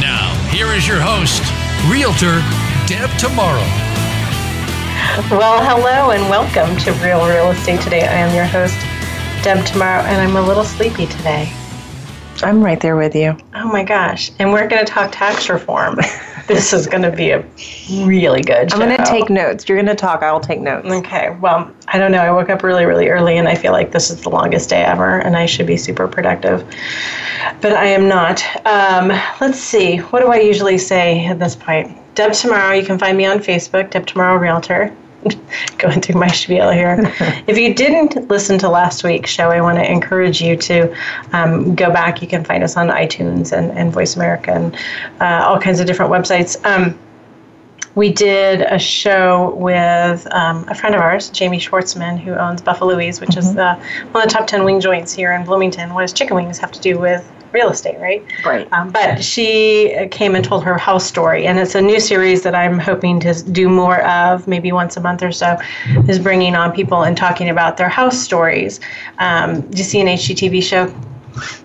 Now, here is your host, Realtor Deb Tomaro. Well, hello and welcome to Real Real Estate Today. I am your host, Deb Tomaro, and I'm a little sleepy today. I'm right there with you. Oh my gosh. And we're going to talk tax reform. this is going to be a really good show. I'm going to take notes. You're going to talk. I'll take notes. Okay. Well, I don't know. I woke up really, really early and I feel like this is the longest day ever and I should be super productive. But I am not. Um, let's see. What do I usually say at this point? Deb Tomaro. You can find me on Facebook, Deb Tomaro Realtor. going through my spiel here. if you didn't listen to last week's show, I want to encourage you to um, go back. You can find us on iTunes and, and Voice America and uh, all kinds of different websites. Um, we did a show with um, a friend of ours, Jamie Schwartzman, who owns Buffalouie's, which mm-hmm. is the, one of the top 10 wing joints here in Bloomington. What does chicken wings have to do with real estate, right? Right. Um, but she came and told her house story, and it's a new series that I'm hoping to do more of, maybe once a month or so, is bringing on people and talking about their house stories. Um, do you see an HGTV show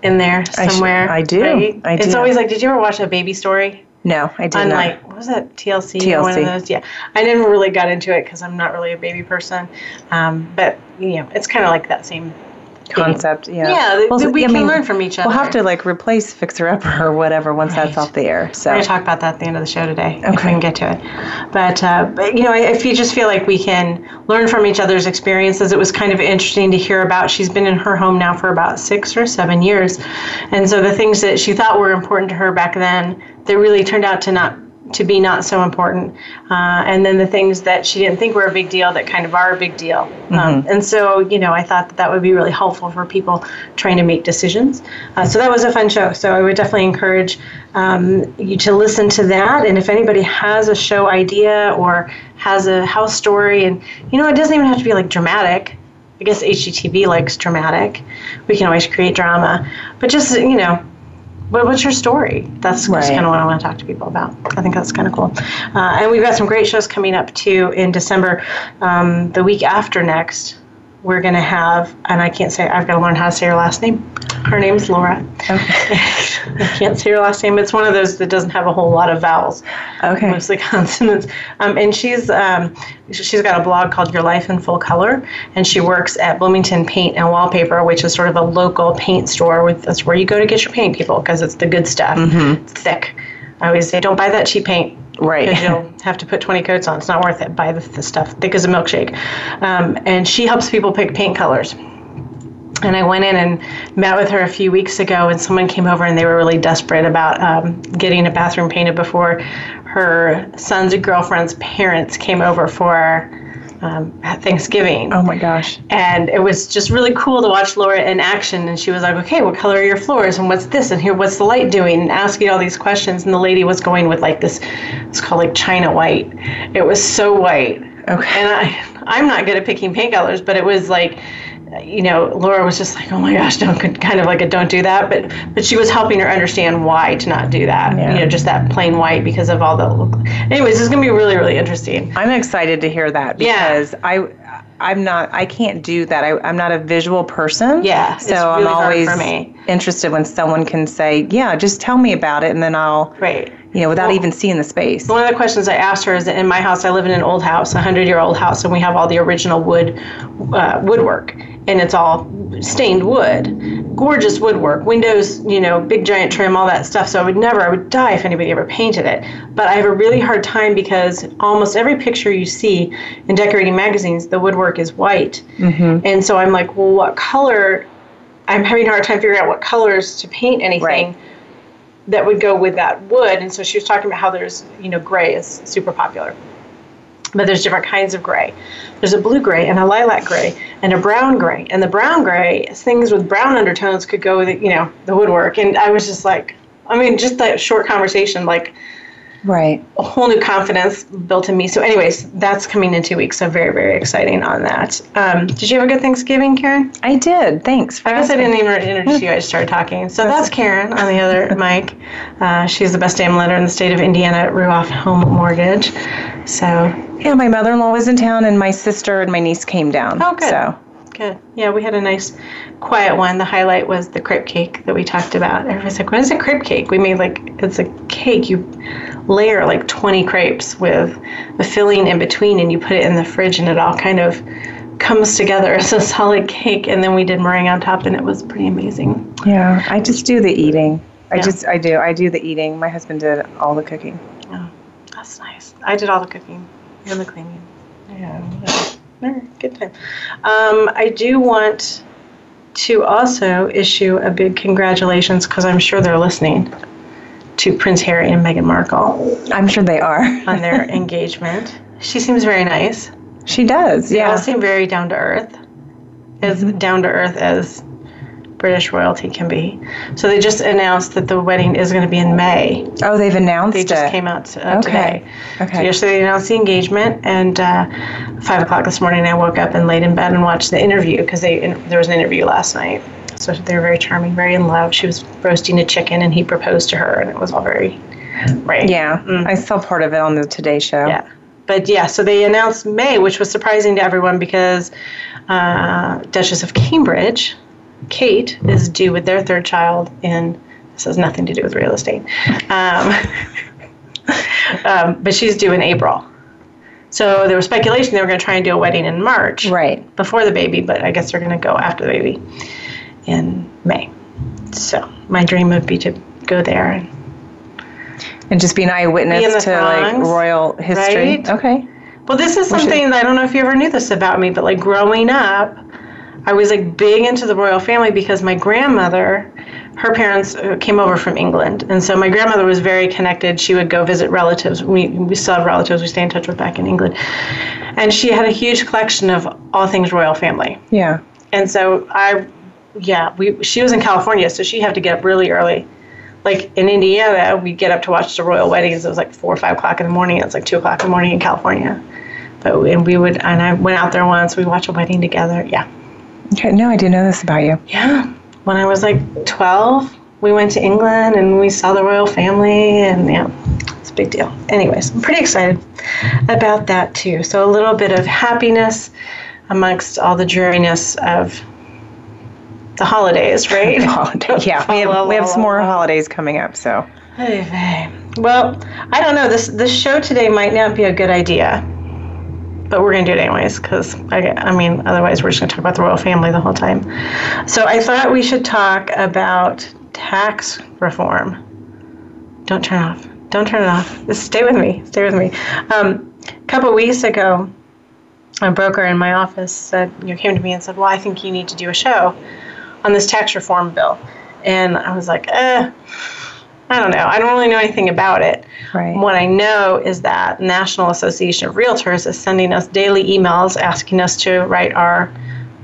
in there somewhere? I, sh- I do. Right? I do. It's always like, did you ever watch a baby story? No, I did on not. like what was that TLC? TLC. One of those. Yeah, I never really got into it because I'm not really a baby person. Um, but you know, it's kind of like that same concept. Yeah. Yeah, well, we I can mean, learn from each other. We'll have to like replace Fixer Upper or whatever once right. that's off the air. So we're gonna talk about that at the end of the show today. Okay. If we can get to it. But, uh, but you know, if you just feel like we can learn from each other's experiences, it was kind of interesting to hear about. She's been in her home now for about six or seven years, and so the things that she thought were important to her back then, they really turned out to not to be not so important. Uh, and then the things that she didn't think were a big deal that kind of are a big deal. Um, mm-hmm. Um, and so, you know, I thought that that would be really helpful for people trying to make decisions. Uh, so that was a fun show. So I would definitely encourage um, you to listen to that. And if anybody has a show idea or has a house story, and, you know, it doesn't even have to be like dramatic. I guess HGTV likes dramatic. We can always create drama. But just, you know, what, what's your story? That's right. kind of what I want to talk to people about. I think that's kind of cool. Uh, and we've got some great shows coming up too in December. Um, the week after next, we're going to have, and I can't say, I've got to learn how to say her last name. Her name's Laura. Okay. I can't say her last name. It's one of those that doesn't have a whole lot of vowels. Okay. Mostly consonants. Um, and she's um, she's got a blog called Your Life in Full Color, and she works at Bloomington Paint and Wallpaper, which is sort of a local paint store. With that's where you go to get your paint, people, because it's the good stuff. Mm-hmm. It's thick. I always say, don't buy that cheap paint. Right. You'll have to put 20 coats on. It's not worth it. Buy the, the stuff thick as a milkshake. Um, and she helps people pick paint colors. And I went in and met with her a few weeks ago, and someone came over and they were really desperate about um, getting a bathroom painted before her son's girlfriend's parents came over for um, Thanksgiving. Oh my gosh. And it was just really cool to watch Laura in action. And she was like, okay, what color are your floors? And what's this? And here, what's the light doing? And asking all these questions. And the lady was going with like this, it's called like China white. It was so white. Okay. And I, I'm not good at picking paint colors, but it was like, you know, Laura was just like, "Oh my gosh, don't kind of like a don't do that," but but she was helping her understand why to not do that. Yeah. You know, just that plain white because of all the. Anyways, it's gonna be really really interesting. I'm excited to hear that because yeah. I. I'm not. I can't do that. I, I'm not a visual person. Yeah. So really I'm always interested when someone can say, "Yeah, just tell me about it," and then I'll. Right you know, without well, even seeing the space. One of the questions I asked her is that in my house, I live in an old house, a hundred year old house, and we have all the original wood uh, woodwork, and it's all stained wood, gorgeous woodwork, windows, you know, big giant trim, all that stuff. So I would never, I would die if anybody ever painted it. But I have a really hard time because almost every picture you see in decorating magazines, the woodwork is white, mm-hmm. and so I'm like, well, what color? I'm having a hard time figuring out what colors to paint anything. Right that would go with that wood. And so she was talking about how there's, you know, gray is super popular. But there's different kinds of gray. There's a blue gray and a lilac gray and a brown gray. And the brown gray, things with brown undertones could go with, you know, the woodwork. And I was just like, I mean, just that short conversation, like, Right. a whole new confidence built in me. So, anyways, that's coming in two weeks. So, very, very exciting on that. Um, did you have a good Thanksgiving, Karen? I did. Thanks. For I guess I didn't even introduce you. I just started talking. So that's Karen on the other mic. Uh, she's the best damn lender in the state of Indiana at Ruoff Home Mortgage. So Yeah, my mother-in-law was in town, and my sister and my niece came down. Oh, good. So good. Yeah, we had a nice, quiet one. The highlight was the crepe cake that we talked about. Everybody's like, "What is a crepe cake?" We made like it's a cake. You layer like 20 crepes with a filling in between, and you put it in the fridge, and it all kind of comes together as a solid cake. And then we did meringue on top, and it was pretty amazing. yeah, I just do the eating. I Yeah. just I do I do the eating. My husband did all the cooking. That's nice. I did all the cooking and the cleaning. Yeah, yeah, good time. Um, I do want to also issue a big congratulations because I'm sure they're listening to Prince Harry and Meghan Markle I'm sure they are. on their engagement. She seems very nice. she does. They all Yeah. seem very down to earth, as down to earth as British royalty can be. So they just announced that the wedding is going to be in May. Oh, they've announced They just it. came out uh, Okay. today. So Okay. yesterday they announced the engagement, and uh, five o'clock this morning I woke up and laid in bed and watched the interview because they there was an interview last night. So they were very charming, very in love. She was roasting a chicken, and he proposed to her, and it was all very right. Yeah, I saw part of it on the Today Show. Yeah. But yeah, so they announced May, which was surprising to everyone because uh, Duchess of Cambridge, Kate, is due with their third child in. This has nothing to do with real estate. Um, um, but she's due in April. So there was speculation they were going to try and do a wedding in March Right. before the baby, but I guess they're going to go after the baby in May. So my dream would be to go there and And just be an eyewitness Be to like royal history. right? Okay. Well, this is something that I don't know if you ever knew this about me, but like growing up, I was like big into the royal family because my grandmother, her parents uh, came over from England, and so my grandmother was very connected. She would go visit relatives. We we still have relatives we stay in touch with back in England, and she had a huge collection of all things royal family. Yeah. And so I, yeah, we she was in California, so she had to get up really early. Like in Indiana, we'd get up to watch the royal weddings. It was like four or five o'clock in the morning. It's like two o'clock in the morning in California. But we- and we would, and I went out there once. We watched a wedding together. Yeah, Okay. No, I didn't know this about you. yeah. When I was like twelve, we went to England and we saw the royal family, and yeah, it's a big deal. Anyways, I'm pretty excited about that too. So a little bit of happiness amongst all the dreariness of the holidays, right? the Holiday. Yeah. We have, we have some more holidays coming up. So. Well, I don't know. This this show today might not be a good idea, but we're gonna do it anyways because I, I mean, otherwise we're just gonna talk about the royal family the whole time. So I thought we should talk about tax reform. Don't turn off. Don't turn it off. Just stay with me. Stay with me. Um, a couple weeks ago, a broker in my office said, you know, came to me and said, "Well, I think you need to do a show on this tax reform bill," and I was like, "Eh." I don't know. I don't really know anything about it. Right. What I know is that National Association of Realtors is sending us daily emails asking us to write our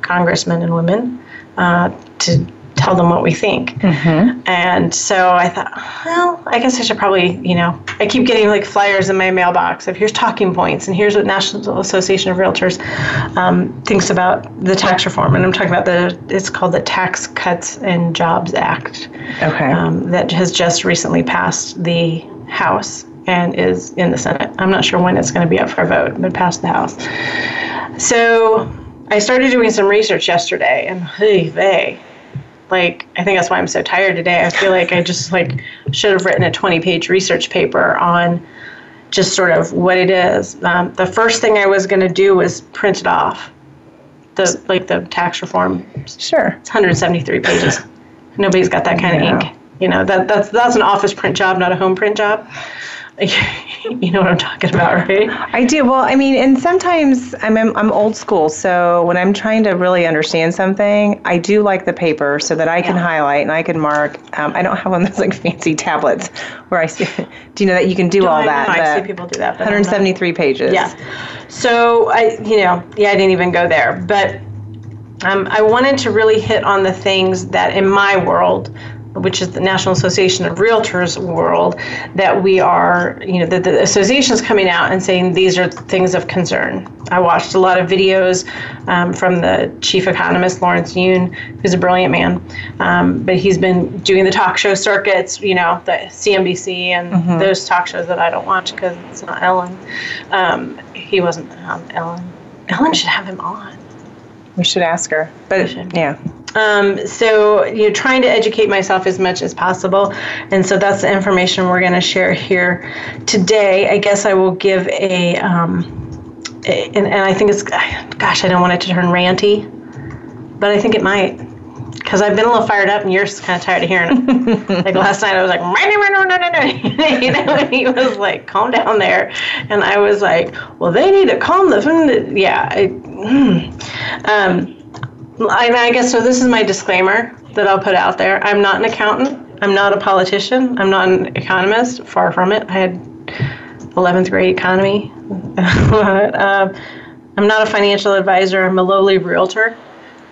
congressmen and women uh, to tell them what we think. Mm-hmm. And so I thought, well, I guess I should probably, you know, I keep getting like flyers in my mailbox of here's talking points and here's what National Association of Realtors um, thinks about the tax reform. And I'm talking about the, it's called the Tax Cuts and Jobs Act Okay. um, that has just recently passed the House and is in the Senate. I'm not sure when it's going to be up for a vote, but passed the House. So I started doing some research yesterday, and hey, they, like, I think that's why I'm so tired today. I feel like I just like should have written a 20 page research paper on just sort of what it is. Um, the first thing I was going to do was print it off. The like the tax reform sure. it's 173 pages. Nobody's got that kind Yeah. of ink. You know that that's that's an office print job, not a home print job. you know what I'm talking about, right? I do. Well, I mean, and sometimes I'm, I'm old school, so when I'm trying to really understand something, I do like the paper so that I can Yeah. highlight and I can mark. Um, I don't have one of those like fancy tablets where I see. Do you know that you can do all I that? know, I see people do that. but 173 pages. Yeah. So I, you know, yeah, I didn't even go there, but um, I wanted to really hit on the things that in my world which is the National Association of Realtors world, that we are, you know, that the association is coming out and saying these are things of concern. I watched a lot of videos um, from the chief economist, Lawrence Yun, who's a brilliant man, um, but he's been doing the talk show circuits, you know, the CNBC and mm-hmm. those talk shows that I don't watch because it's not Ellen. Um, he wasn't on Ellen. Ellen should have him on. We should ask her. But yeah. Um, so you know, trying to educate myself as much as possible, and so that's the information we're going to share here today. I guess I will give a, um, a and, and I think it's, gosh, I don't want it to turn ranty, but I think it might because I've been a little fired up and you're kind of tired of hearing it. like last night, I was like, no, no, no, no, no. you know, and he was like, calm down there. And I was like, well, they need to calm the, yeah. I, hmm. um, I, I guess so. This is my disclaimer that I'll put out there. I'm not an accountant. I'm not a politician. I'm not an economist. Far from it. I had 11th grade economy. uh, I'm not a financial advisor. I'm a lowly realtor.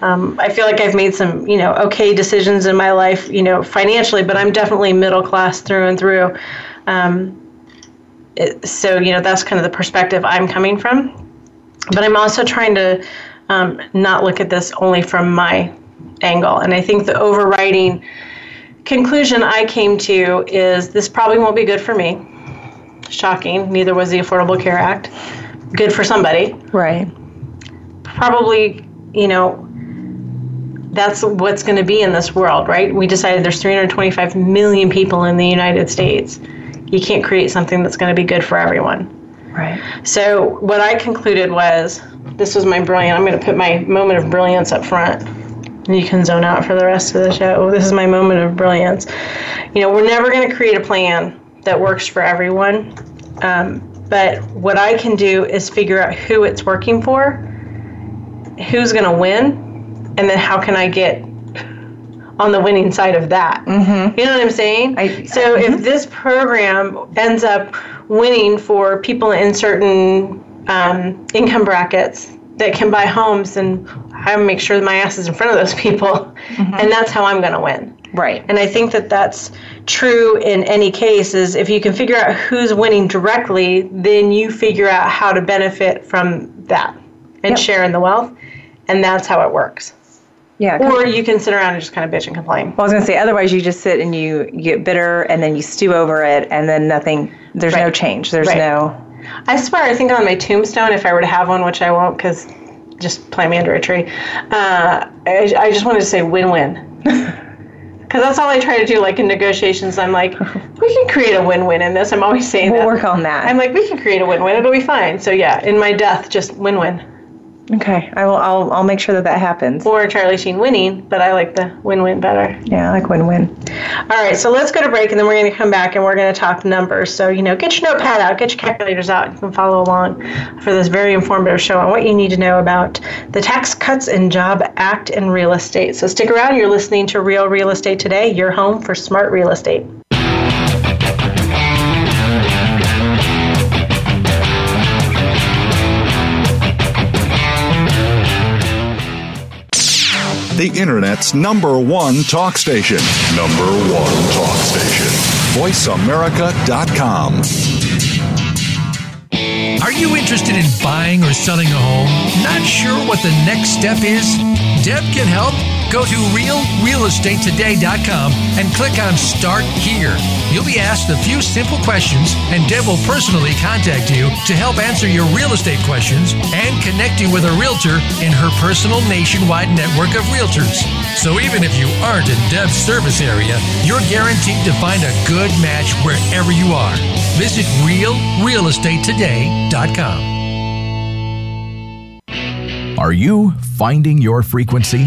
Um, I feel like I've made some, you know, okay decisions in my life, you know, financially, but I'm definitely middle class through and through. Um, it, so, you know, that's kind of the perspective I'm coming from. But I'm also trying to um, not look at this only from my angle. And I think the overriding conclusion I came to is this probably won't be good for me. Shocking. Neither was the Affordable Care Act. Good for somebody. Right. Probably, you know, that's what's going to be in this world, right? We decided there's 325 million people in the United States. You can't create something that's going to be good for everyone. Right. So what I concluded was this was my brilliant. I'm going to put my moment of brilliance up front. And you can zone out for the rest of the show. This is my moment of brilliance. You know, we're never going to create a plan that works for everyone. Um, but what I can do is figure out who it's working for, who's going to win, and then how can I get on the winning side of that? Mm-hmm. You know what I'm saying? I, so if mm-hmm. this program ends up winning for people in certain um, income brackets that can buy homes, and I make sure my ass is in front of those people, mm-hmm. and that's how I'm going to win. Right. And I think that that's true in any case. Is if you can figure out who's winning directly, then you figure out how to benefit from that and yep. share in the wealth, and that's how it works. Yeah. Or you can sit around and just kind of bitch and complain. Well, I was going to say, otherwise you just sit and you, get bitter and then you stew over it and then nothing, there's right. no change. There's right. no. I swear, I think on my tombstone, if I were to have one, which I won't because just plant me under a tree, uh, I, I just wanted to say win win. Because that's all I try to do, like in negotiations. I'm like, we can create a win win in this. I'm always saying we'll that. work on that. I'm like, we can create a win win. It'll be fine. So, yeah, in my death, just win win. Okay, I will. I'll. I'll make sure that that happens. Or Charlie Sheen winning, but I like the win-win better. Yeah, I like win-win. All right, so let's go to break, and then we're going to come back and we're going to talk numbers. So you know, get your notepad out, get your calculators out. You can follow along for this very informative show on what you need to know about the Tax Cuts and Job Act in real estate. So stick around. You're listening to Real Real Estate today. Your home for smart real estate. The Internet's number one talk station. Number one talk station. VoiceAmerica.com. Are you interested in buying or selling a home? Not sure what the next step is? Deb can help. Go to realrealestatetoday.com and click on Start Here. You'll be asked a few simple questions, and Deb will personally contact you to help answer your real estate questions and connect you with a realtor in her personal nationwide network of realtors. So even if you aren't in Deb's service area, you're guaranteed to find a good match wherever you are. Visit realrealestatetoday.com. Are you finding your frequency?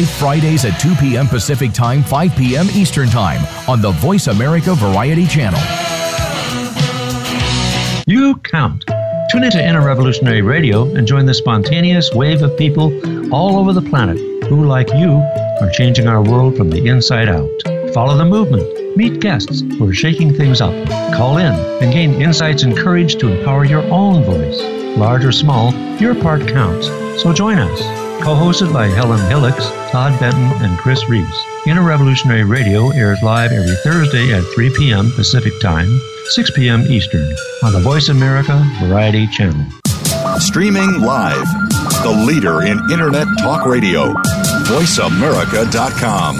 live Fridays at 2 p.m. Pacific Time, 5 p.m. Eastern Time on the Voice America Variety Channel. You count. Tune into Inner Revolutionary Radio and join the spontaneous wave of people all over the planet who, like you, are changing our world from the inside out. Follow the movement. Meet guests who are shaking things up. Call in and gain insights and courage to empower your own voice. Large or small, your part counts. So join us. Co-hosted by Helen Hillocks, Todd Benton, and Chris Reeves. Inner Revolutionary Radio airs live every Thursday at 3 p.m. Pacific Time, 6 p.m. Eastern on the Voice America Variety Channel. Streaming live. The leader in Internet talk radio. VoiceAmerica.com.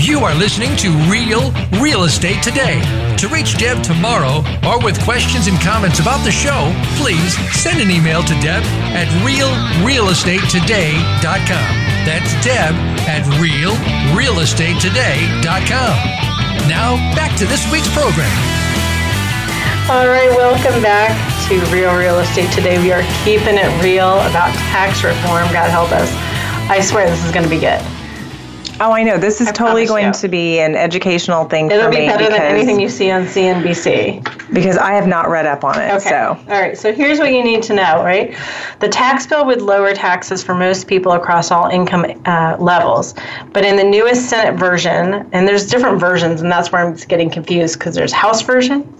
You are listening to Real Real Estate Today. To reach Deb Tomaro or with questions and comments about the show, please send an email to Deb at realrealestatetoday.com. That's Deb at realrealestatetoday.com. Now, back to this week's program. All right, welcome back to Real Real Estate. Today we are keeping it real about tax reform. God help us. I swear this is going to be good. Oh, I know. This is I totally going you. to be an educational thing It'll for be me better than anything you see on CNBC. because I have not read up on it. Okay. So All right. So here's what you need to know, right? The tax bill would lower taxes for most people across all income uh, levels. But in the newest Senate version, and there's different versions, and that's where I'm getting confused because there's House version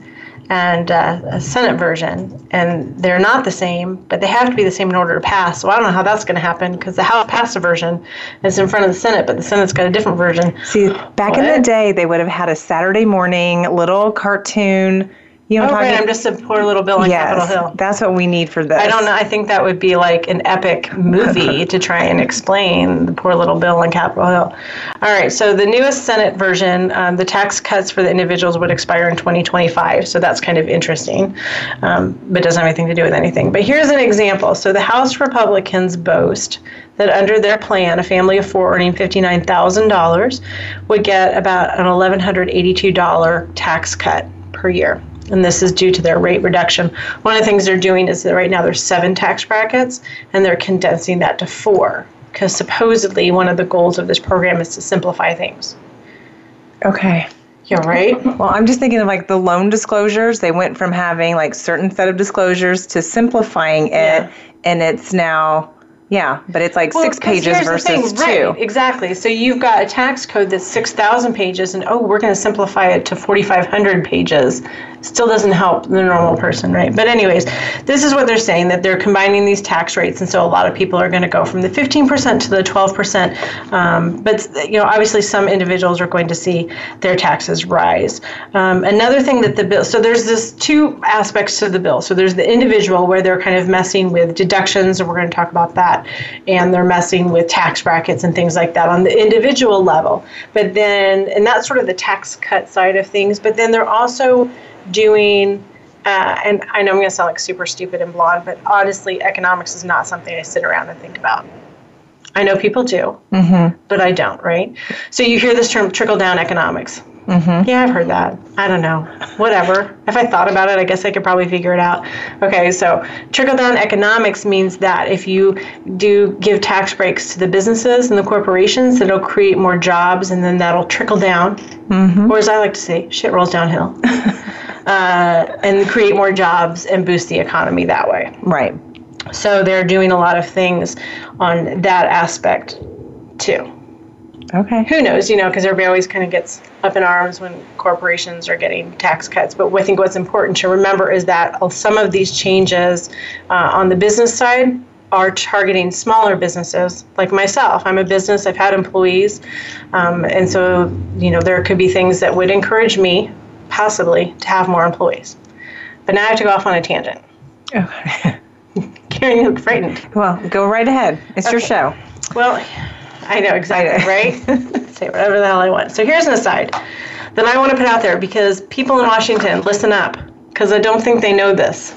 and uh, a Senate version, and they're not the same, but they have to be the same in order to pass. So I don't know how that's going to happen because the House passed a version, it's in front of the Senate, but the Senate's got a different version. see, back in the day, they would have had a Saturday morning little cartoon. You know, Oh, what I'm right. talking I'm just a poor little bill on Capitol Yes, Hill. that's what we need for this. I don't know. I think that would be like an epic movie to try and explain the poor little bill on Capitol Hill. All right. So the newest Senate version, um, the tax cuts for the individuals would expire in 2025. So that's kind of interesting, um, but doesn't have anything to do with anything. But here's an example. So the House Republicans boast that under their plan, a family of four earning $59,000 would get about an $1,182 tax cut per year. And this is due to their rate reduction. One of the things they're doing is that right now there's seven tax brackets, and they're condensing that to four because supposedly one of the goals of this program is to simplify things. Okay. Yeah, right. Well, I'm just thinking of like the loan disclosures. They went from having like certain set of disclosures to simplifying it, Yeah. and it's now, yeah, but it's like Well, six pages versus two. Right, exactly. So you've got a tax code that's 6,000 pages, and oh, we're going to simplify it to 4,500 pages. Still doesn't help the normal person, right? But, anyways, this is what they're saying that they're combining these tax rates, and so a lot of people are going to go from the 15% to the 12%. Um, but, you know, obviously, some individuals are going to see their taxes rise. Um, another thing that the bill, so there's this two aspects to the bill. So there's the individual where they're kind of messing with deductions, and we're going to talk about that, and they're messing with tax brackets and things like that on the individual level. But then, and that's sort of the tax cut side of things. But then they're also doing, uh, and I know I'm going to sound like super stupid and blonde, but honestly, economics is not something I sit around and think about. I know people do, but I don't, right? So you hear this term trickle down economics. Mm-hmm. Yeah, I've heard that. I don't know. Whatever. If I thought about it, I guess I could probably figure it out. Okay, so trickle down economics means that if you do give tax breaks to the businesses and the corporations, it'll create more jobs and then that'll trickle down. Or as I like to say, shit rolls downhill. uh, and create more jobs and boost the economy that way. Right. So they're doing a lot of things on that aspect too. Okay. Who knows, you know, because everybody always kind of gets up in arms when corporations are getting tax cuts. But I think what's important to remember is that some of these changes uh, on the business side are targeting smaller businesses like myself. I'm a business, I've had employees. Um, and so, you know, there could be things that would encourage me, possibly, to have more employees. But now I have to go off on a tangent. Okay. Karen, you look frightened. Well, go right ahead. It's your show. Well, I know exactly, right? Say whatever the hell I want. So here's an aside that I want to put out there because people in Washington, listen up, because I don't think they know this.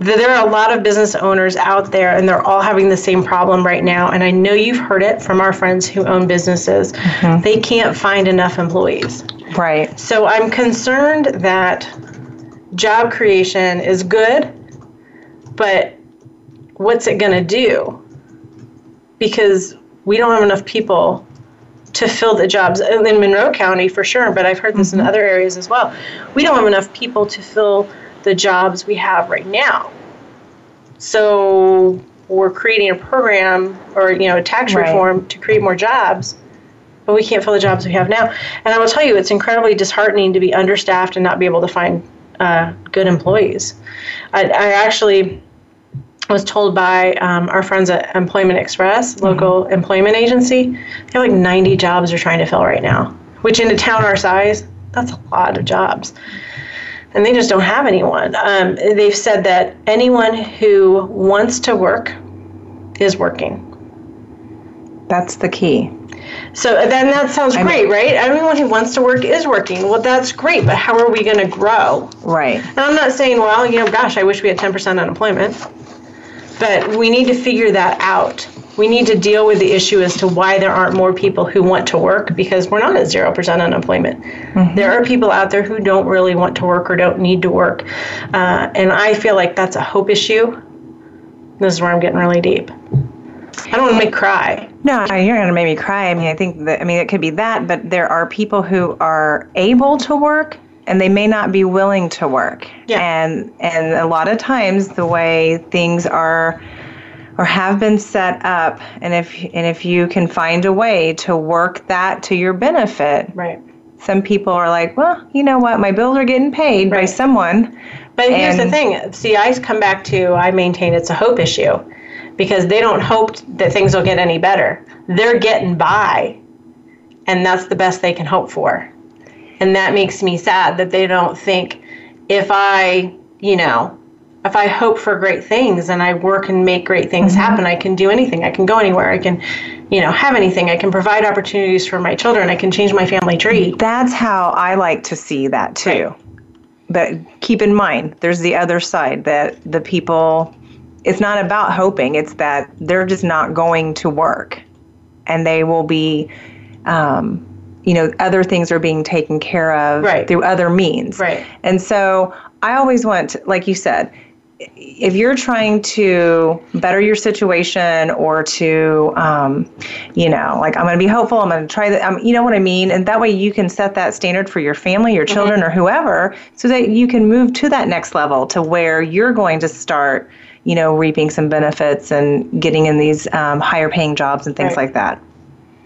There are a lot of business owners out there, and they're all having the same problem right now. And I know you've heard it from our friends who own businesses. Mm-hmm. They can't find enough employees. Right. So I'm concerned that job creation is good, but what's it going to do? Because we don't have enough people to fill the jobs in Monroe County for sure, but I've heard this mm-hmm. in other areas as well. We don't have enough people to fill the jobs we have right now. So we're creating a program or you know a tax right. reform to create more jobs, but we can't fill the jobs we have now. And I will tell you, it's incredibly disheartening to be understaffed and not be able to find uh, good employees. I, I actually was told by um, our friends at Employment Express, mm-hmm. local mm-hmm. employment agency, they have like 90 jobs they're trying to fill right now, which in a town our size, that's a lot of jobs. And they just don't have anyone. Um, they've said that anyone who wants to work is working. That's the key. So then that sounds great, right? Everyone who wants to work is working. Well, that's great, but how are we going to grow? Right. And I'm not saying, well, you know, gosh, I wish we had 10% unemployment. But we need to figure that out. We need to deal with the issue as to why there aren't more people who want to work because we're not at 0% unemployment. Mm-hmm. There are people out there who don't really want to work or don't need to work. Uh, and I feel like that's a hope issue. This is where I'm getting really deep. I don't want to make cry. No, you're going to make me cry. I mean, I think that, I mean, it could be that, but there are people who are able to work and they may not be willing to work. Yeah. And and a lot of times the way things are or have been set up and if and if you can find a way to work that to your benefit. Right. Some people are like, well, you know what, my bills are getting paid right. by someone. But here's the thing. See, I come back to I maintain it's a hope issue because they don't hope that things will get any better. They're getting by. And that's the best they can hope for. And that makes me sad that they don't think if I, you know, if I hope for great things and I work and make great things mm-hmm. happen, I can do anything. I can go anywhere. I can, you know, have anything. I can provide opportunities for my children. I can change my family tree. That's how I like to see that too. Right. But keep in mind, there's the other side that the people, it's not about hoping, it's that they're just not going to work and they will be, um, you know other things are being taken care of right. through other means right and so i always want like you said if you're trying to better your situation or to um, you know like i'm going to be hopeful i'm going to try that um, you know what i mean and that way you can set that standard for your family your mm-hmm. children mm-hmm. or whoever so that you can move to that next level to where you're going to start you know reaping some benefits and getting in these um, higher paying jobs and things right. like that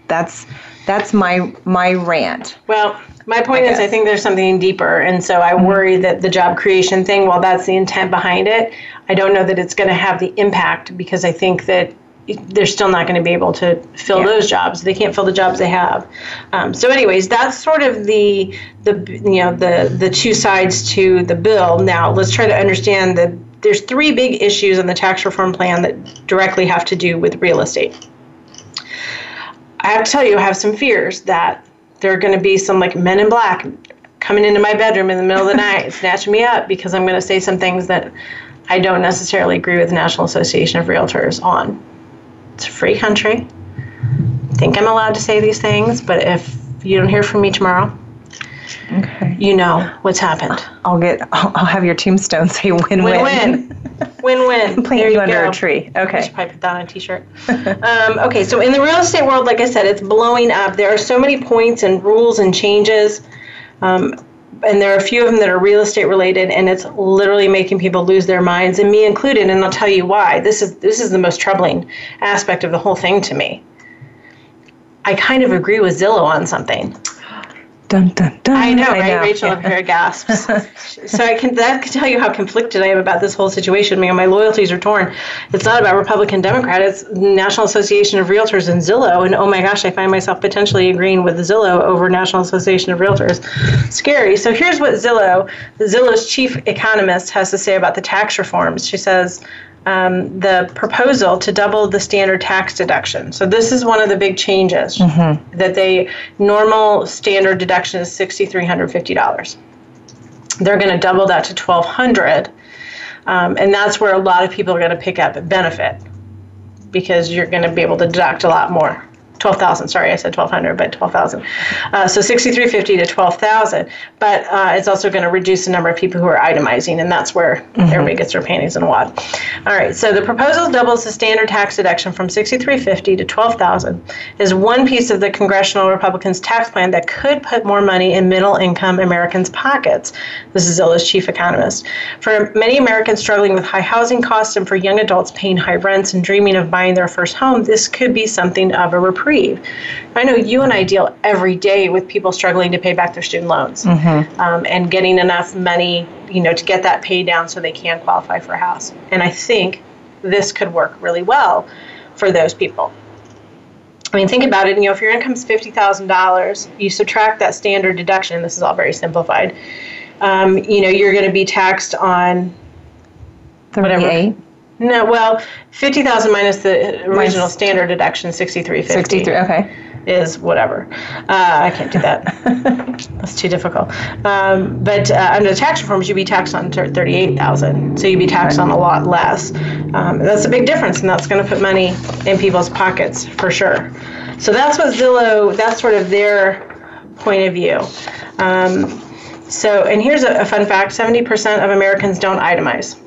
that's that's my my rant. Well, my point I is, I think there's something deeper, and so I mm-hmm. worry that the job creation thing, while that's the intent behind it, I don't know that it's going to have the impact because I think that they're still not going to be able to fill yeah. those jobs. They can't fill the jobs they have. Um, so, anyways, that's sort of the the you know the the two sides to the bill. Now, let's try to understand that there's three big issues in the tax reform plan that directly have to do with real estate. I have to tell you, I have some fears that there are going to be some like men in black coming into my bedroom in the middle of the night, snatching me up because I'm going to say some things that I don't necessarily agree with the National Association of Realtors on. It's a free country. I think I'm allowed to say these things, but if you don't hear from me tomorrow, okay. you know what's happened. I'll get. I'll, I'll have your tombstone say win-win. Win-win. Win-win. Plant you, you under go. a tree. Okay. I should probably put that on a T-shirt. um, okay, so in the real estate world, like I said, it's blowing up. There are so many points and rules and changes. Um, and there are a few of them that are real estate related and it's literally making people lose their minds and me included and I'll tell you why. This is this is the most troubling aspect of the whole thing to me. I kind of agree with Zillow on something. Dun, dun, dun. I know, right? I know. Rachel yeah. here gasps. so I can that can tell you how conflicted I am about this whole situation. I mean, my loyalties are torn. It's not about Republican Democrat. It's National Association of Realtors and Zillow. And oh my gosh, I find myself potentially agreeing with Zillow over National Association of Realtors. Scary. So here's what Zillow, Zillow's chief economist, has to say about the tax reforms. She says um, the proposal to double the standard tax deduction. So this is one of the big changes mm-hmm. that they normal standard deduction is sixty three hundred fifty dollars. They're going to double that to twelve hundred, um, and that's where a lot of people are going to pick up a benefit because you're going to be able to deduct a lot more. 12,000. Sorry, I said 1,200, but 12,000. Uh, so 6,350 to 12,000. But uh, it's also going to reduce the number of people who are itemizing, and that's where mm-hmm. everybody gets their panties in a wad. All right. So the proposal doubles the standard tax deduction from 6,350 to 12,000. Is one piece of the congressional Republicans' tax plan that could put more money in middle-income Americans' pockets. This is Zillow's chief economist. For many Americans struggling with high housing costs, and for young adults paying high rents and dreaming of buying their first home, this could be something of a reprieve reprieve. I know you and I deal every day with people struggling to pay back their student loans mm-hmm. um, and getting enough money, you know, to get that paid down so they can qualify for a house. And I think this could work really well for those people. I mean, think about it. You know, if your income is fifty thousand dollars, you subtract that standard deduction. This is all very simplified. Um, you know, you're going to be taxed on thirty-eight. No, well, fifty thousand minus the original minus standard deduction, sixty-three fifty. Sixty-three. Okay. Is whatever. Uh, I can't do that. That's too difficult. Um, but uh, under the tax reforms, you'd be taxed on thirty-eight thousand, so you'd be taxed on a lot less. Um, that's a big difference, and that's going to put money in people's pockets for sure. So that's what Zillow. That's sort of their point of view. Um, so, and here's a, a fun fact: seventy percent of Americans don't itemize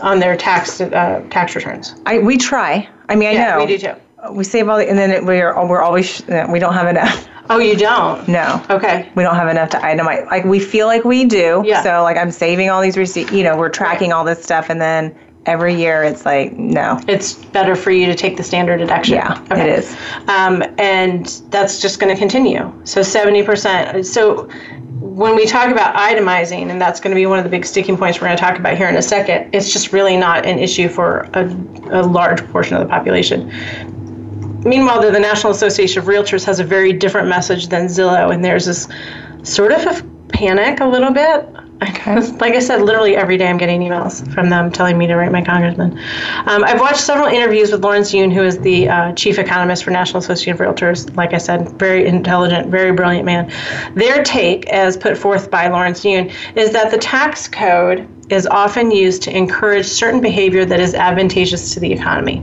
on their tax uh, tax returns. I we try. I mean, I yeah, know we do too. We save all the, and then it, we're we're always we don't have enough. Oh, you don't? No. Okay. We don't have enough to itemize. Like we feel like we do. Yeah. So like I'm saving all these receipts. You know, we're tracking right. all this stuff, and then every year it's like no. It's better for you to take the standard deduction. Yeah, okay. it is. Um, and that's just going to continue. So seventy percent. So when we talk about itemizing, and that's going to be one of the big sticking points we're going to talk about here in a second, it's just really not an issue for a, a large portion of the population. Meanwhile, the, the National Association of Realtors has a very different message than Zillow, and there's this sort of a panic a little bit Okay. Like I said, literally every day I'm getting emails from them telling me to write my congressman. Um, I've watched several interviews with Lawrence Yun, who is the uh, chief economist for National Association of Realtors. Like I said, very intelligent, very brilliant man. Their take, as put forth by Lawrence Yun, is that the tax code is often used to encourage certain behavior that is advantageous to the economy,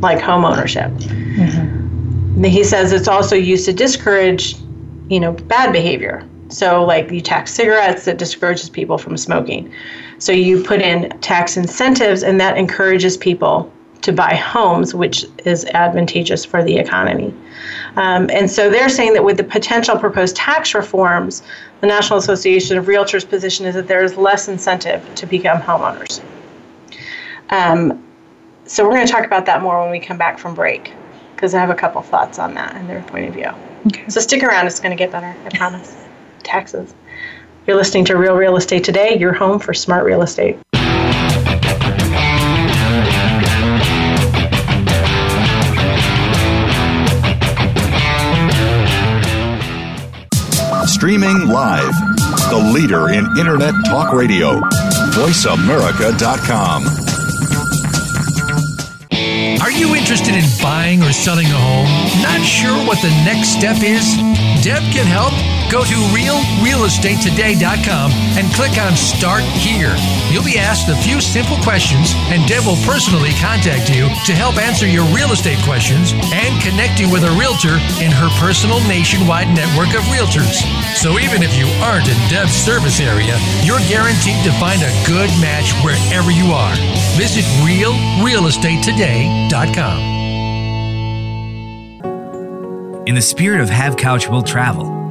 like home ownership. Mm-hmm. He says it's also used to discourage, you know, bad behavior so, like you tax cigarettes, that discourages people from smoking. So, you put in tax incentives, and that encourages people to buy homes, which is advantageous for the economy. Um, and so, they're saying that with the potential proposed tax reforms, the National Association of Realtors' position is that there is less incentive to become homeowners. Um, so, we're going to talk about that more when we come back from break, because I have a couple thoughts on that and their point of view. Okay. So, stick around, it's going to get better, I promise taxes. You're listening to Real Real Estate Today, your home for smart real estate. Streaming live, the leader in Internet Talk Radio, VoiceAmerica.com. Are you interested in buying or selling a home? Not sure what the next step is? Deb can help Go to realrealestatetoday.com and click on Start Here. You'll be asked a few simple questions, and Deb will personally contact you to help answer your real estate questions and connect you with a realtor in her personal nationwide network of realtors. So even if you aren't in Deb's service area, you're guaranteed to find a good match wherever you are. Visit realrealestatetoday.com. In the spirit of Have Couch Will Travel,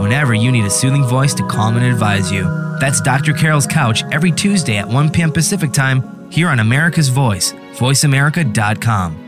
whenever you need a soothing voice to calm and advise you. That's Dr. Carol's Couch every Tuesday at 1 p.m. Pacific Time here on America's Voice, voiceamerica.com.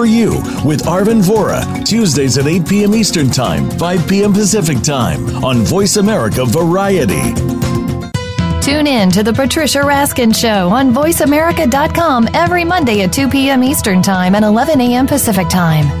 You with Arvin Vora, Tuesdays at 8 p.m. Eastern Time, 5 p.m. Pacific Time on Voice America Variety. Tune in to the Patricia Raskin Show on VoiceAmerica.com every Monday at 2 p.m. Eastern Time and 11 a.m. Pacific Time.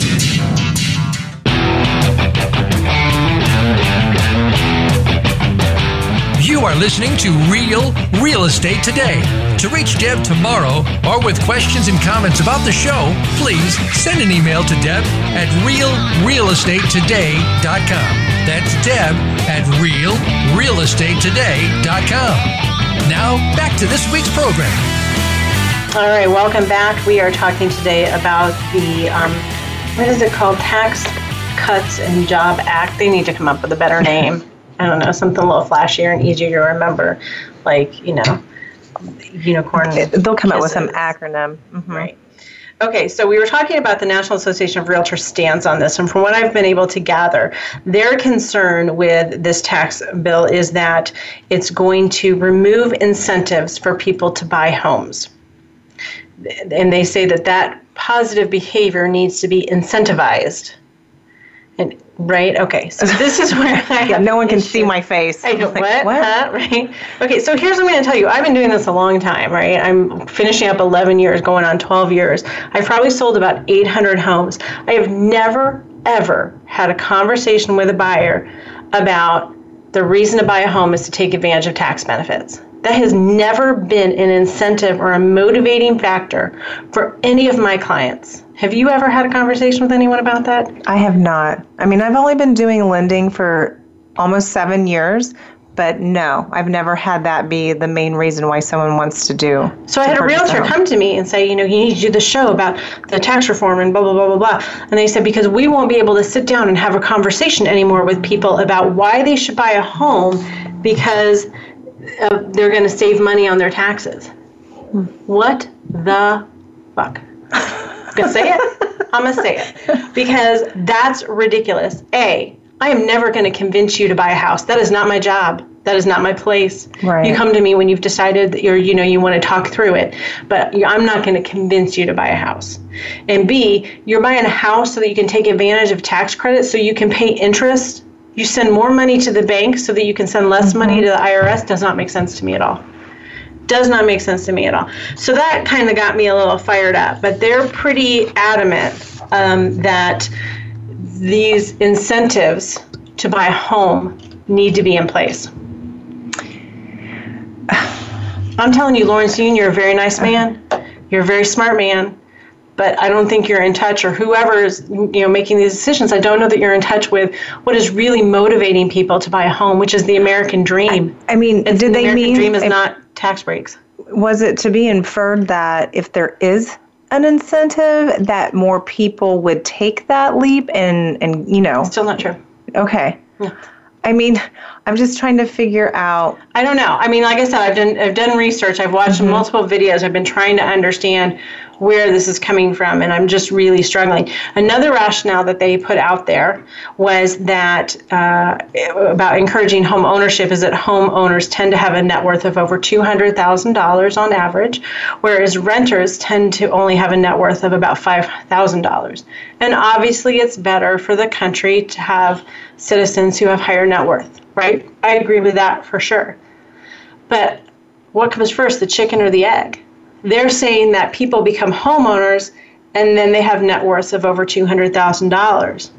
You are listening to Real Real Estate Today. To reach Deb Tomaro or with questions and comments about the show, please send an email to Deb at realrealestatetoday.com. That's Deb at realrealestatetoday.com. Now, back to this week's program. All right, welcome back. We are talking today about the, um, what is it called? Tax Cuts and Job Act. They need to come up with a better name. I don't know, something a little flashier and easier to remember, like, you know, unicorn. They'll come up with some acronym. Mhm. Right. Okay, so we were talking about the National Association of Realtors stance on this, and from what I've been able to gather, their concern with this tax bill is that it's going to remove incentives for people to buy homes. And they say that that positive behavior needs to be incentivized. And right, okay, so this is where I Yeah, no one can issues. see my face. I know Like, what, what? Huh? right? Okay, so here's what I'm going to tell you. I've been doing this a long time, right? I'm finishing up 11 years, going on 12 years. I've probably sold about 800 homes. I have never ever had a conversation with a buyer about the reason to buy a home is to take advantage of tax benefits. That has never been an incentive or a motivating factor for any of my clients. Have you ever had a conversation with anyone about that? I have not. I mean, I've only been doing lending for almost seven years, but no, I've never had that be the main reason why someone wants to do. So I had a realtor come to me and say, you know, you need to do the show about the tax reform and blah blah blah blah blah. And they said because we won't be able to sit down and have a conversation anymore with people about why they should buy a home because uh, they're going to save money on their taxes. What the fuck? I'm gonna say it. I'm gonna say it because that's ridiculous. A, I am never going to convince you to buy a house. That is not my job. That is not my place. Right. You come to me when you've decided that you're, you know, you want to talk through it. But I'm not going to convince you to buy a house. And B, you're buying a house so that you can take advantage of tax credits, so you can pay interest. You send more money to the bank so that you can send less money to the IRS. Does not make sense to me at all does not make sense to me at all. So that kind of got me a little fired up. But they're pretty adamant um, that these incentives to buy a home need to be in place. I'm telling you, Lawrence you're a very nice man. You're a very smart man. But I don't think you're in touch, or whoever is you know making these decisions. I don't know that you're in touch with what is really motivating people to buy a home, which is the American dream. I mean, It's- did the they American mean dream is if- not tax breaks? was it to be inferred that if there is an incentive that more people would take that leap and and you know Still not true. okay i mean i'm just trying to figure out I don't know. I mean, like I said, I've done I've done research. I've watched mm-hmm. multiple videos. I've been trying to understand where this is coming from, and I'm just really struggling. Another rationale that they put out there was that uh, about encouraging home ownership is that homeowners tend to have a net worth of over two hundred thousand dollars on average, whereas renters tend to only have a net worth of about five thousand dollars. And obviously, it's better for the country to have citizens who have higher net worth, right? I agree with that for sure. But what comes first, the chicken or the egg? They're saying that people become homeowners and then they have net worths of over $200,000.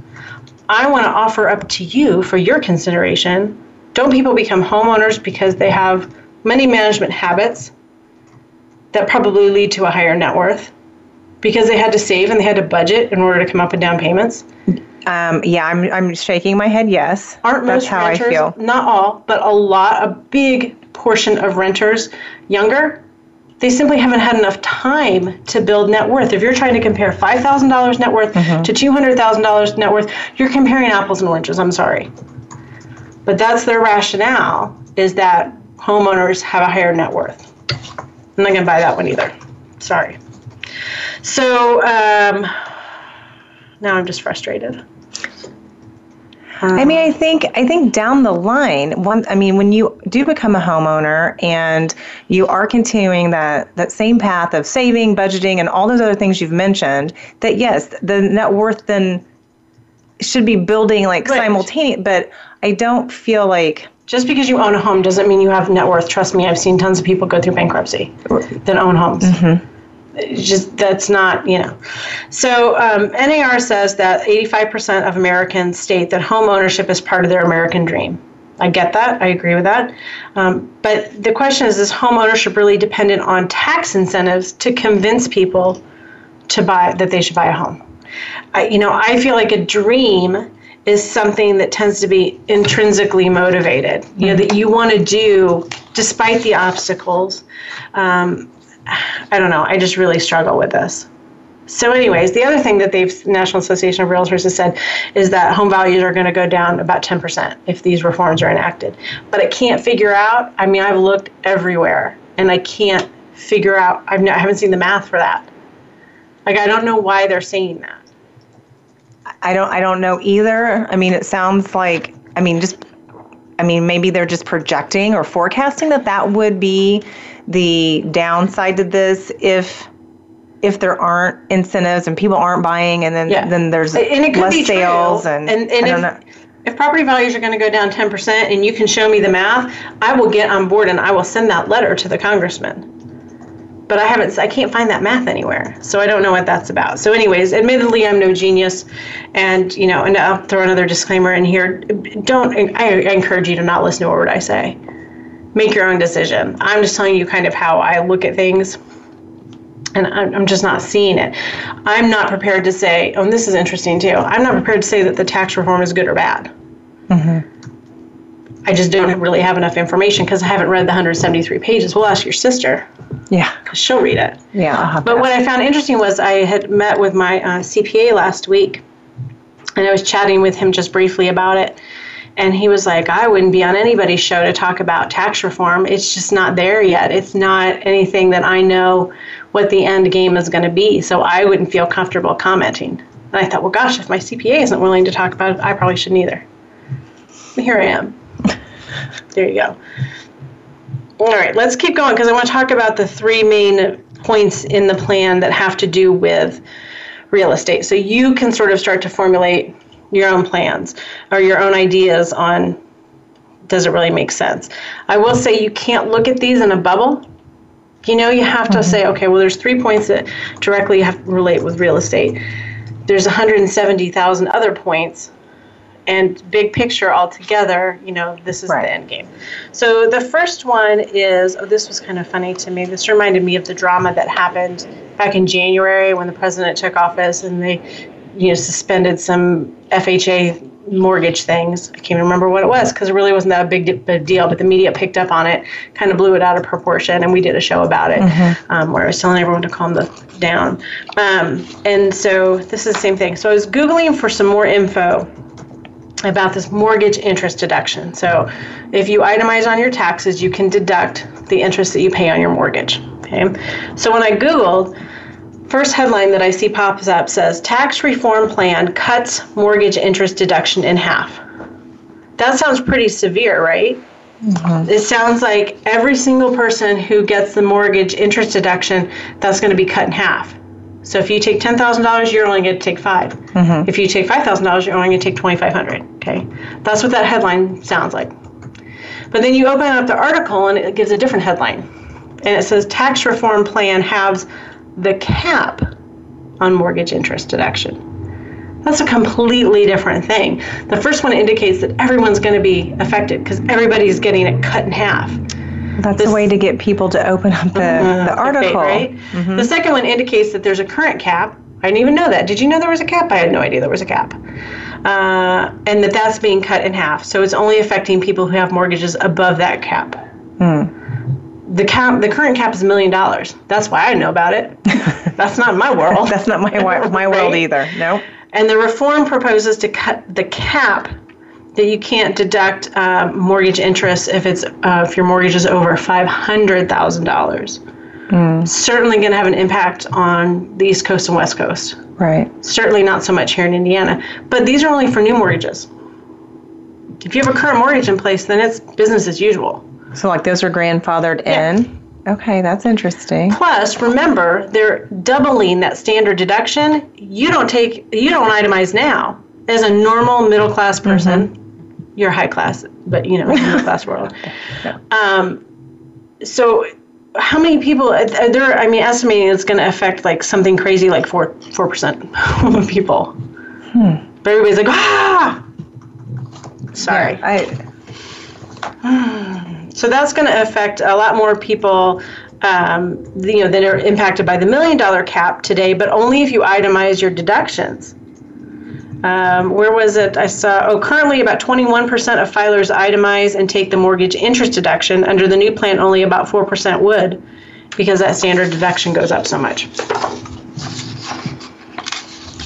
I want to offer up to you for your consideration don't people become homeowners because they have money management habits that probably lead to a higher net worth? Because they had to save and they had to budget in order to come up with down payments? Um, yeah, I'm, I'm shaking my head. Yes, Aren't that's most how renters, I feel. not all, but a lot, a big portion of renters younger? They simply haven't had enough time to build net worth. If you're trying to compare $5,000 net worth Mm-hmm. to $200,000 net worth, you're comparing apples and oranges. I'm sorry. But that's their rationale is that homeowners have a higher net worth. I'm not going to buy that one either. Sorry. So um, now I'm just frustrated. I mean, I think I think down the line, one. I mean, when you do become a homeowner and you are continuing that that same path of saving, budgeting, and all those other things you've mentioned, that yes, the net worth then should be building like Right. simultaneous. But I don't feel like Just because you own a home doesn't mean you have net worth. Trust me, I've seen tons of people go through bankruptcy that own homes. It's just that's not you know. So um, NAR says that 85% of Americans state that home ownership is part of their American dream. I get that. I agree with that. Um, but the question is: Is home ownership really dependent on tax incentives to convince people to buy that they should buy a home? I, you know, I feel like a dream is something that tends to be intrinsically motivated. You know, that you want to do despite the obstacles. Um, I don't know. I just really struggle with this. So, anyways, the other thing that the National Association of Realtors has said is that home values are going to go down about 10% if these reforms are enacted. But I can't figure out. I mean, I've looked everywhere, and I can't figure out. I've no, I haven't seen the math for that. Like, I don't know why they're saying that. I don't I don't know either. I mean, it sounds like I mean just I mean maybe they're just projecting or forecasting that that would be the downside to this if if there aren't incentives and people aren't buying and then Yeah. then there's and it could less be sales and, and, and if, if property values are going to go down 10% and you can show me the math i will get on board and i will send that letter to the congressman. But i haven't i can't find that math anywhere so i don't know what that's about. So anyways admittedly i'm no genius and you know and i'll throw another disclaimer in here. Don't i, I encourage you to not listen to a word i say make your own decision i'm just telling you kind of how i look at things and I'm, I'm just not seeing it. I'm not prepared to say, oh, and this is interesting too. I'm not prepared to say that the tax reform is good or bad. Mm-hmm. I just don't really have enough information because I haven't read the 173 pages. We'll ask your sister Yeah. because she'll read it. Yeah. But what I found interesting was I had met with my uh, CPA last week, and I was chatting with him just briefly about it. And he was like, I wouldn't be on anybody's show to talk about tax reform. It's just not there yet. It's not anything that I know what the end game is going to be. So I wouldn't feel comfortable commenting. And I thought, well, gosh, if my CPA isn't willing to talk about it, I probably shouldn't either. And here I am. there you go. All right, let's keep going because I want to talk about the three main points in the plan that have to do with real estate. So you can sort of start to formulate your own plans or your own ideas on does it really make sense. I will say you can't look at these in a bubble. You know, you have to mm-hmm. say, okay, well, there's three points that directly have relate with real estate. There's 170,000 other points and big picture altogether, you know, this is Right. the end game. So the first one is oh, this was kind of funny to me. This reminded me of the drama that happened back in January when the president took office and they, you know, suspended some FHA mortgage things. I can't remember what it was because it really wasn't that big, big deal, but the media picked up on it, kind of blew it out of proportion, and we did a show about it um, where I was telling everyone to calm the down. Um, and so this is the same thing. So I was Googling for some more info about this mortgage interest deduction. So, if you itemize on your taxes, you can deduct the interest that you pay on your mortgage. Okay. So, when I Googled, first headline that I see pops up says Tax Reform Plan Cuts Mortgage Interest Deduction in Half. That sounds pretty severe, right? Mm-hmm. It sounds like every single person who gets the mortgage interest deduction, that's going to be cut in half. So if you take ten thousand dollars, you're only going to take 5 mm-hmm. If you take five thousand dollars, you're only going to take twenty five hundred. Okay, that's what that headline sounds like. But then you open up the article and it gives a different headline, and it says tax reform plan halves the cap on mortgage interest deduction. That's a completely different thing. The first one indicates that everyone's going to be affected because everybody's getting it cut in half. That's this, a way to get people to open up the, uh, the article. right? Mm-hmm. The second one indicates that there's a current cap. I didn't even know that. Did you know there was a cap? I had no idea there was a cap. Uh, and that that's being cut in half. So it's only affecting people who have mortgages above that cap. Hmm the cap the current cap is a million dollars that's why i know about it that's not my world that's not my my world right? either no and the reform proposes to cut the cap that you can't deduct uh, mortgage interest if it's uh, if your mortgage is over five hundred thousand dollars. Mm. Certainly going to have an impact on the East Coast and West Coast. Right. Certainly not so much here in Indiana. But these are only for new mortgages. If you have a current mortgage in place, then it's business as usual. So, like those are grandfathered yeah. in. Okay, that's interesting. Plus, remember, they're doubling that standard deduction. You don't take, you don't itemize now. As a normal middle class person, mm-hmm. you're high class, but you know, middle class world. Um, so, how many people? Uh, there, I mean, estimating it's going to affect like something crazy, like four four percent of people. Hmm. But everybody's like, ah. Sorry. Yeah, I. So that's going to affect a lot more people. Um, you know, that are impacted by the million dollar cap today, but only if you itemize your deductions. Um, where was it? I saw, oh, currently about 21% of filers itemize and take the mortgage interest deduction. Under the new plan, only about 4% would because that standard deduction goes up so much.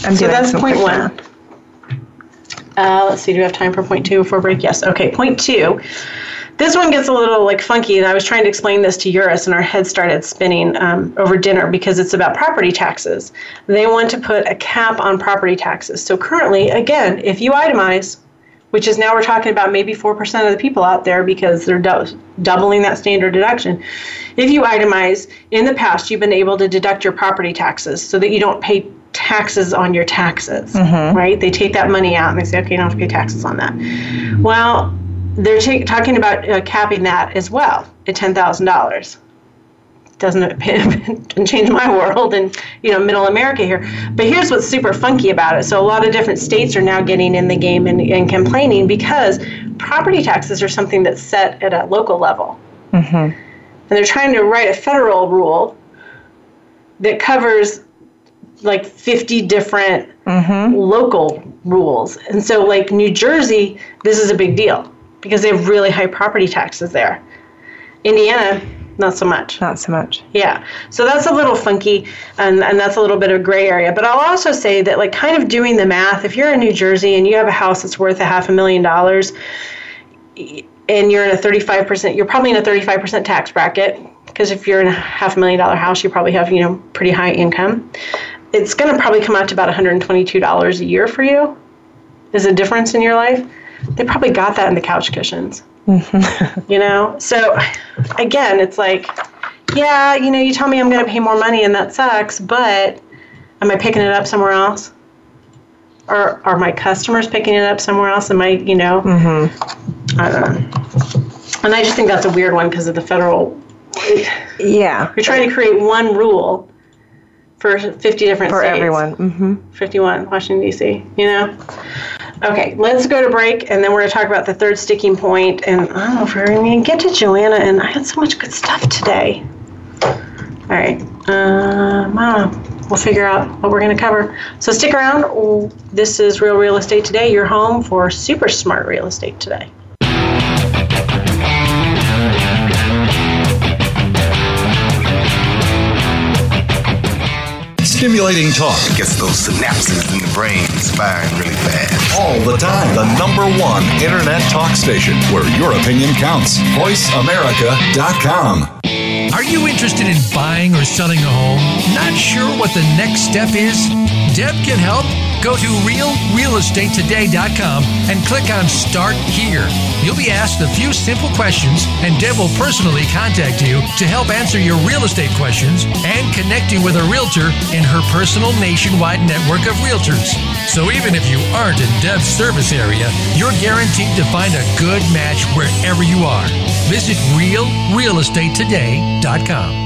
I'm so that's point one. Uh, let's see, do we have time for point two before break? Yes. Okay, point two. This one gets a little like funky, and I was trying to explain this to Eurus, and our head started spinning um, over dinner because it's about property taxes. They want to put a cap on property taxes. So currently, again, if you itemize, which is now we're talking about maybe 4% of the people out there because they're do- doubling that standard deduction. If you itemize, in the past, you've been able to deduct your property taxes so that you don't pay taxes on your taxes, mm-hmm. right? They take that money out and they say, okay, you don't have to pay taxes on that. Well, they're t- talking about uh, capping that as well at ten thousand dollars. Doesn't change my world and you know middle America here. But here's what's super funky about it. So a lot of different states are now getting in the game and, and complaining because property taxes are something that's set at a local level, mm-hmm. and they're trying to write a federal rule that covers like 50 different mm-hmm. local rules. And so, like New Jersey, this is a big deal because they have really high property taxes there. Indiana, not so much. Not so much. Yeah. So that's a little funky and, and that's a little bit of gray area. But I'll also say that, like, kind of doing the math, if you're in New Jersey and you have a house that's worth a half a million dollars and you're in a 35%, you're probably in a 35% tax bracket because if you're in a half a million dollar house, you probably have, you know, pretty high income. It's going to probably come out to about $122 a year for you. Is a difference in your life they probably got that in the couch cushions. Mm-hmm. you know? So again, it's like, yeah, you know, you tell me I'm going to pay more money and that sucks, but am I picking it up somewhere else? Or are my customers picking it up somewhere else? Am I, you know? Mm-hmm. I don't know. And I just think that's a weird one because of the federal. Yeah. You're trying to create one rule for 50 different for states. everyone. Mm-hmm. 51, Washington, D.C., you know? Okay, let's go to break, and then we're going to talk about the third sticking point. And I don't know if we're going to get to Joanna, and I had so much good stuff today. All right, um, I. We'll figure out what we're going to cover. So stick around. This is Real Real Estate Today, your home for super smart real estate today. Stimulating talk. Gets those synapses in the brain firing really fast. All the time. The number one internet talk station where your opinion counts. VoiceAmerica.com. Are you interested in buying or selling a home? Not sure what the next step is? Deb can help. Go to realrealestatetoday.com and click on Start Here. You'll be asked a few simple questions, and Deb will personally contact you to help answer your real estate questions and connect you with a realtor in her personal nationwide network of realtors. So even if you aren't in Deb's service area, you're guaranteed to find a good match wherever you are. Visit realrealestatetoday.com.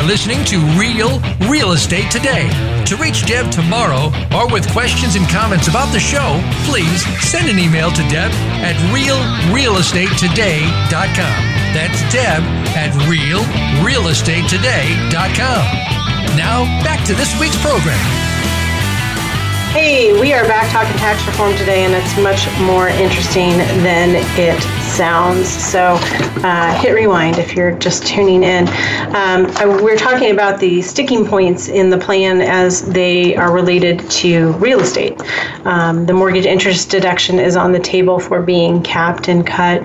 are listening to Real Real Estate Today. To reach Deb Tomaro or with questions and comments about the show, please send an email to Deb at realrealestatetoday.com. That's Deb at realrealestatetoday.com. Now, back to this week's program. Hey, we are back talking tax reform today, and it's much more interesting than it sounds. So uh, hit rewind if you're just tuning in. Um, we're talking about the sticking points in the plan as they are related to real estate. Um, the mortgage interest deduction is on the table for being capped and cut,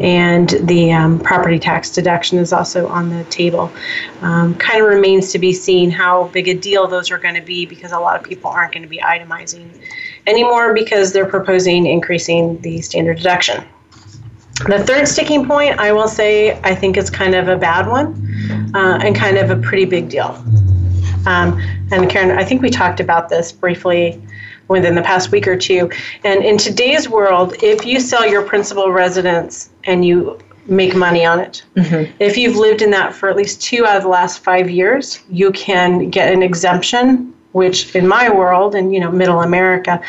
and the um, property tax deduction is also on the table. Um, kind of remains to be seen how big a deal those are going to be because a lot of people aren't going to be itemizing anymore because they're proposing increasing the standard deduction. The third sticking point, I will say, I think is kind of a bad one uh, and kind of a pretty big deal. Um, and Karen, I think we talked about this briefly within the past week or two. And in today's world, if you sell your principal residence and you make money on it, mm-hmm. if you've lived in that for at least two out of the last five years, you can get an exemption. Which, in my world, and you know, Middle America,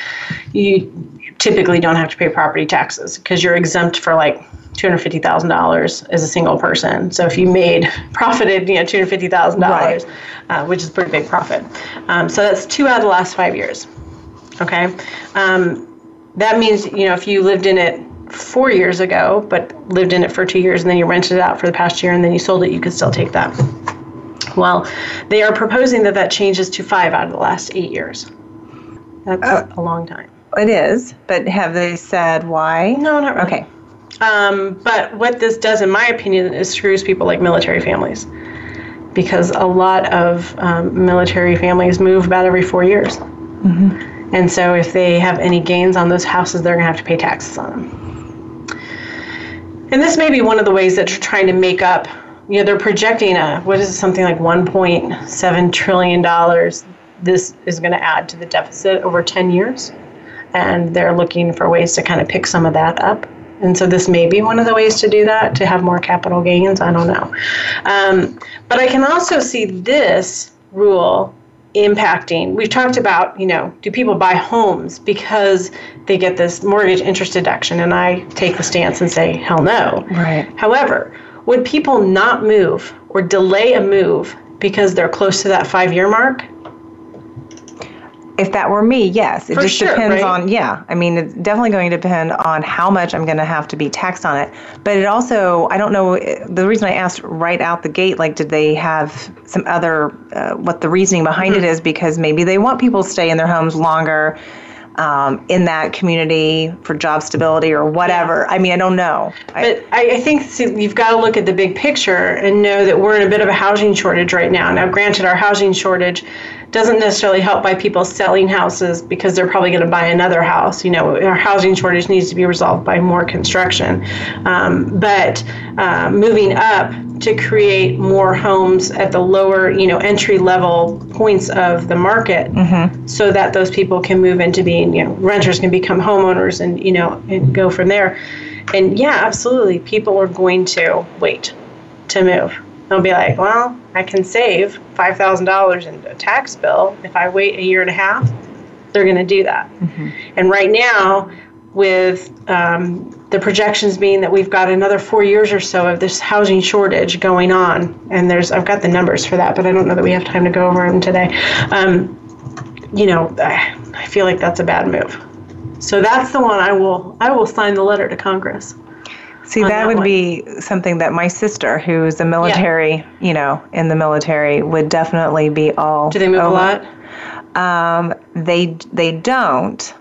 you typically don't have to pay property taxes because you're exempt for like $250,000 as a single person. So if you made profited, you know, $250,000, right. uh, which is a pretty big profit. Um, so that's two out of the last five years. Okay. Um, that means, you know, if you lived in it four years ago, but lived in it for two years and then you rented it out for the past year and then you sold it, you could still take that. Well, they are proposing that that changes to five out of the last eight years. That's uh, a long time. It is, but have they said why? No, not really. Okay. Um, but what this does, in my opinion, is screws people like military families. Because a lot of um, military families move about every four years. Mm-hmm. And so if they have any gains on those houses, they're going to have to pay taxes on them. And this may be one of the ways that they're trying to make up. You know, they're projecting a, what is it, something like $1.7 trillion. This is going to add to the deficit over 10 years and they're looking for ways to kind of pick some of that up. And so this may be one of the ways to do that to have more capital gains. I don't know. Um, but I can also see this rule impacting. We've talked about, you know, do people buy homes because they get this mortgage interest deduction? And I take the stance and say, hell no. Right. However, would people not move or delay a move because they're close to that five year mark? if that were me, yes. It For just sure, depends right? on, yeah. I mean, it's definitely going to depend on how much I'm going to have to be taxed on it. But it also, I don't know, the reason I asked right out the gate, like, did they have some other, uh, what the reasoning behind mm-hmm. it is, because maybe they want people to stay in their homes longer. Um, in that community for job stability or whatever. Yeah. I mean, I don't know. But I, I think see, you've got to look at the big picture and know that we're in a bit of a housing shortage right now. Now, granted, our housing shortage doesn't necessarily help by people selling houses because they're probably going to buy another house. You know, our housing shortage needs to be resolved by more construction. Um, but uh, moving up to create more homes at the lower, you know, entry level points of the market mm-hmm. so that those people can move into being, you know, renters can become homeowners and, you know, and go from there. And yeah, absolutely, people are going to wait to move. They'll be like, well, I can save $5,000 in a tax bill if I wait a year and a half. They're going to do that. Mm-hmm. And right now, with um, the projections being that we've got another four years or so of this housing shortage going on, and there's I've got the numbers for that, but I don't know that we have time to go over them today. Um, you know, I, feel like that's a bad move. So that's the one I will I will sign the letter to Congress. See, on that would one. be something that my sister, who's a military, you know, in the military, would definitely be all. Do they move a lot? Um, they they don't,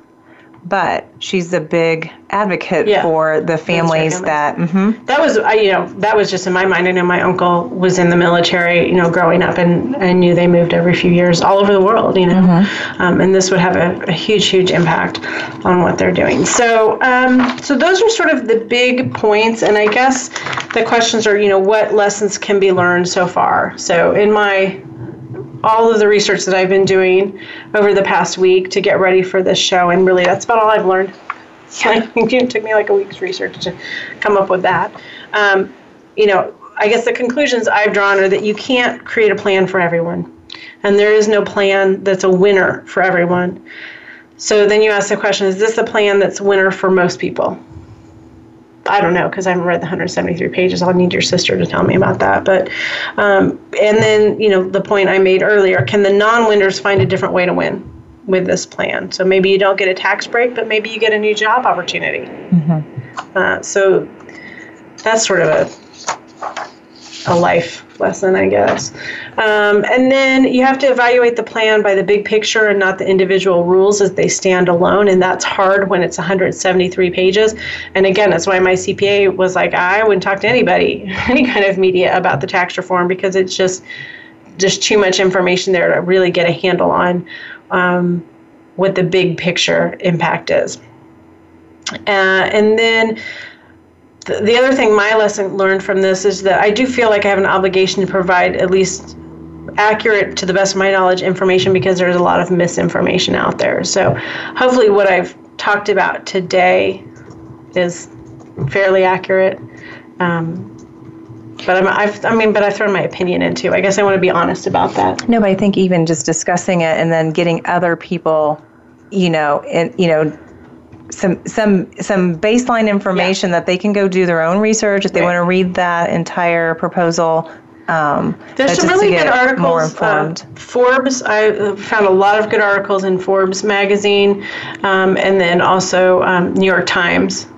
but she's a big advocate Yeah. for the families families. that. mhm. That was, I, you know, that was just in my mind. I know my uncle was in the military, you know, growing up, and I knew they moved every few years all over the world, you know, um, and this would have a, a huge, huge impact on what they're doing. So, um, so those are sort of the big points, and I guess the questions are, you know, what lessons can be learned so far. So, in my all of the research that I've been doing over the past week to get ready for this show, and really that's about all I've learned. it took me like a week's research to come up with that. Um, you know, I guess the conclusions I've drawn are that you can't create a plan for everyone, and there is no plan that's a winner for everyone. So then you ask the question: Is this a plan that's winner for most people? I don't know because I haven't read the 173 pages. I'll need your sister to tell me about that. But um, and then you know the point I made earlier: Can the non-winners find a different way to win with this plan? So maybe you don't get a tax break, but maybe you get a new job opportunity. Uh, so that's sort of a a life lesson, I guess. Um, and then you have to evaluate the plan by the big picture and not the individual rules as they stand alone. And that's hard when it's 173 pages. And again, that's why my CPA was like, I wouldn't talk to anybody, any kind of media about the tax reform because it's just just too much information there to really get a handle on um, what the big picture impact is. Uh, and then the, the other thing my lesson learned from this is that I do feel like I have an obligation to provide at least accurate to the best of my knowledge information because there's a lot of misinformation out there. So hopefully what I've talked about today is fairly accurate. Um, but I'm, I've, I mean, but I've thrown my opinion into. I guess I want to be honest about that. No, but I think even just discussing it and then getting other people, you know, and you know, some some some baseline information that they can go do their own research if they want to read that entire proposal. Um, There's some really good articles. More uh, informed. Forbes, I found a lot of good articles in Forbes magazine, um, and then also um, New York Times.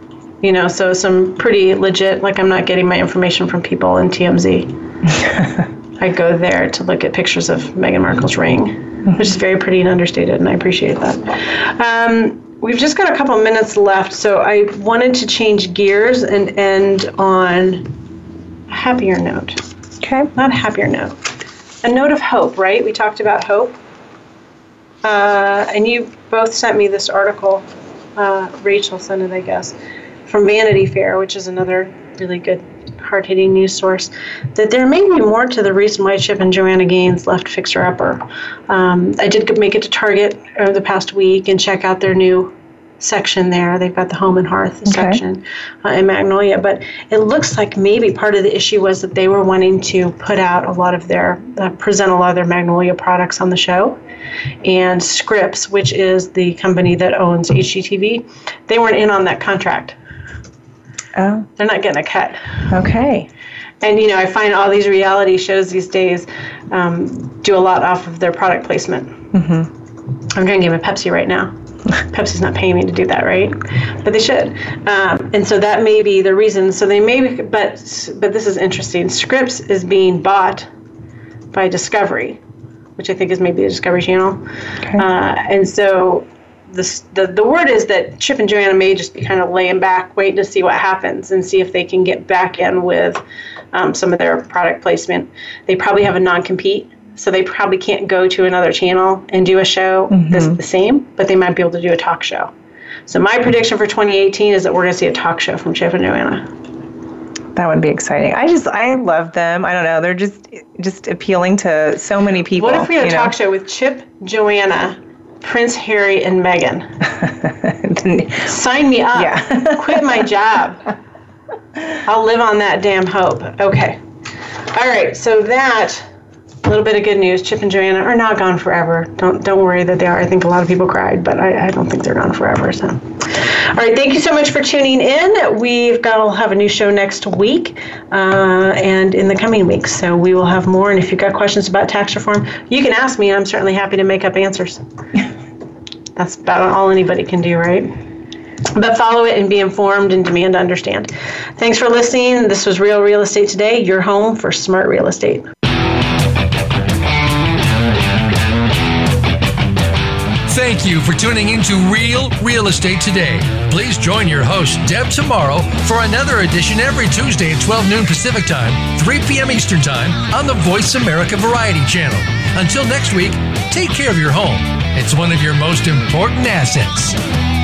You know, so some pretty legit. Like I'm not getting my information from people in TMZ. I go there to look at pictures of Meghan Markle's ring, which is very pretty and understated, and I appreciate that. Um, we've just got a couple minutes left, so I wanted to change gears and end on a happier note. Okay. Not a happier note. A note of hope, right? We talked about hope. Uh, and you both sent me this article, uh, Rachel sent it, I guess, from Vanity Fair, which is another really good, hard hitting news source, that there may be more to the reason why Chip and Joanna Gaines left Fixer Upper. Um, I did make it to Target over the past week and check out their new section there. They've got the home and hearth section uh, in Magnolia, but it looks like maybe part of the issue was that they were wanting to put out a lot of their, uh, present a lot of their Magnolia products on the show. And Scripps, which is the company that owns HGTV, they weren't in on that contract. Oh. They're not getting a cut. Okay. And you know, I find all these reality shows these days um, do a lot off of their product placement. Mm-hmm. I'm drinking a Pepsi right now. Pepsi's not paying me to do that, right? But they should. Um, and so that may be the reason. So they may, be, but but this is interesting. Scripps is being bought by Discovery, which I think is maybe the Discovery Channel. Uh, and so this, the the word is that Chip and Joanna may just be kind of laying back, waiting to see what happens and see if they can get back in with um, some of their product placement. They probably have a non compete. So they probably can't go to another channel and do a show that's mm-hmm. the same, but they might be able to do a talk show. So my prediction for 2018 is that we're going to see a talk show from Chip and Joanna. That would be exciting. I just I love them. I don't know. They're just just appealing to so many people. What if we had a know? talk show with Chip, Joanna, Prince Harry, and Meghan? Sign me up. Yeah. Quit my job. I'll live on that damn hope. Okay. All right. So that a little bit of good news. Chip and Joanna are not gone forever. Don't don't worry that they are. I think a lot of people cried, but I, I don't think they're gone forever. So. All right, thank you so much for tuning in. We've got we'll have a new show next week uh, and in the coming weeks. So we will have more. And if you've got questions about tax reform, you can ask me. I'm certainly happy to make up answers. That's about all anybody can do, right? but follow it and be informed and demand to understand. Thanks for listening. This was Real Real Estate Today, your home for smart real estate. Thank you for tuning into Real Real Estate Today. Please join your host, Deb, Tomaro for another edition every Tuesday at 12 noon Pacific Time, 3 p.m. Eastern Time on the Voice America Variety Channel. Until next week, take care of your home. It's one of your most important assets.